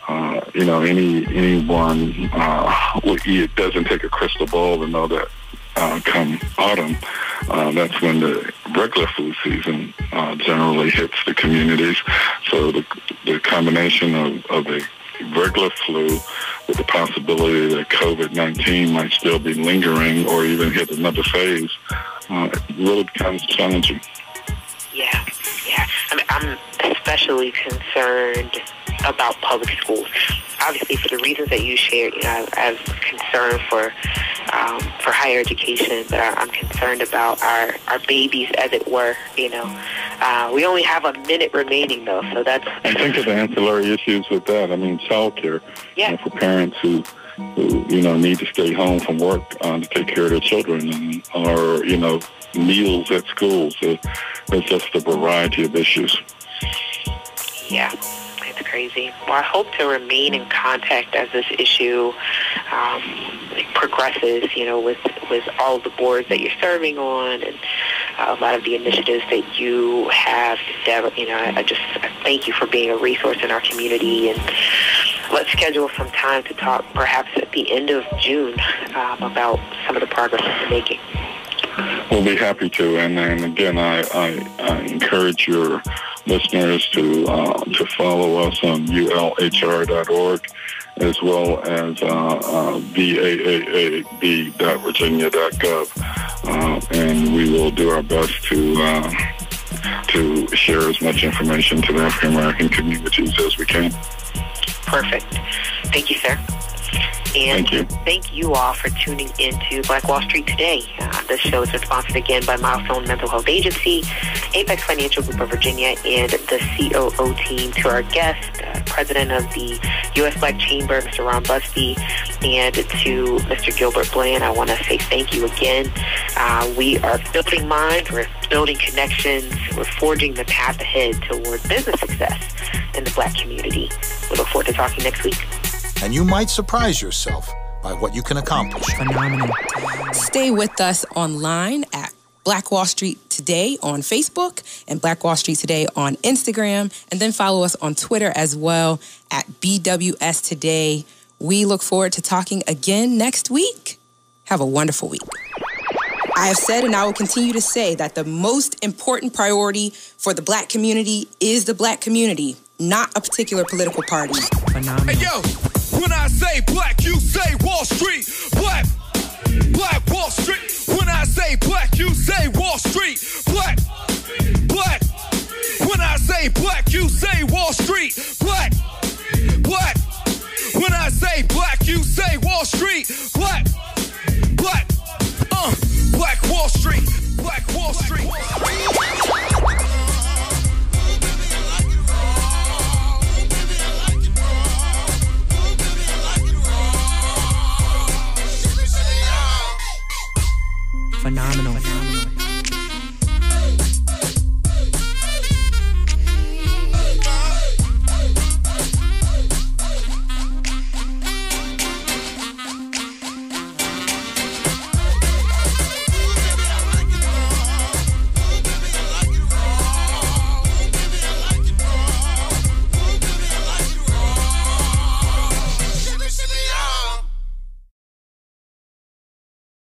uh, you know any anyone uh, it doesn't take a crystal ball to know that uh, come autumn, uh, that's when the regular flu season uh, generally hits the communities. So the the combination of, of a regular flu with the possibility that COVID-19 might still be lingering or even hit another phase uh, really becomes challenging. I'm especially concerned about public schools. Obviously, for the reasons that you shared, you know, I, I have concern for um, for higher education, but I, I'm concerned about our our babies, as it were. You know, uh, we only have a minute remaining, though, so that's And think of the ancillary issues with that. I mean, childcare Yeah. you know, for parents who, who, you know, need to stay home from work uh, to take care of their children, and, or you know, meals at schools. So there's just a variety of issues. Yeah, it's crazy. Well, I hope to remain in contact as this issue um, progresses, you know, with with all of the boards that you're serving on and uh, a lot of the initiatives that you have. You know, I, just thank you for being a resource in our community and let's schedule some time to talk perhaps at the end of June um, about some of the progress that you're making. We'll be happy to. And, and again, I, I, I encourage your listeners to uh, to follow us on ulhr.org as well as uh, uh, vaaaab.virginia.gov. Uh, and we will do our best to uh, to share as much information to the African American communities as we can. Perfect. Thank you, sir. And thank you. thank you all for tuning into Black Wall Street today. Uh, this show is sponsored again by Milestone Mental Health Agency, Apex Financial Group of Virginia, and the COO team. To our guest, uh, President of the U.S. Black Chamber, Mr. Ron Busby, and to Mr. Gilbert Bland, I want to say thank you again. Uh, we are building minds, we're building connections, we're forging the path ahead toward business success in the black community. We look forward to talking next week and you might surprise yourself by what you can accomplish. Phenomenal. Stay with us online at Black Wall Street Today on Facebook and Black Wall Street Today on Instagram, and then follow us on Twitter as well at BWS Today. We look forward to talking again next week. Have a wonderful week. I have said and I will continue to say that the most important priority for the black community is the black community, not a particular political party. Phenomenal. Hey, yo. When I say black, you say Wall Street. Black, black Wall Street. When I say black, you say Wall Street. Black, black. When I say black, you say Wall Street. Black, black. When I say black, you say Wall Street. Black, black. Uh, Black Wall Street. Black Wall Street. Phenomenal. phenomenal.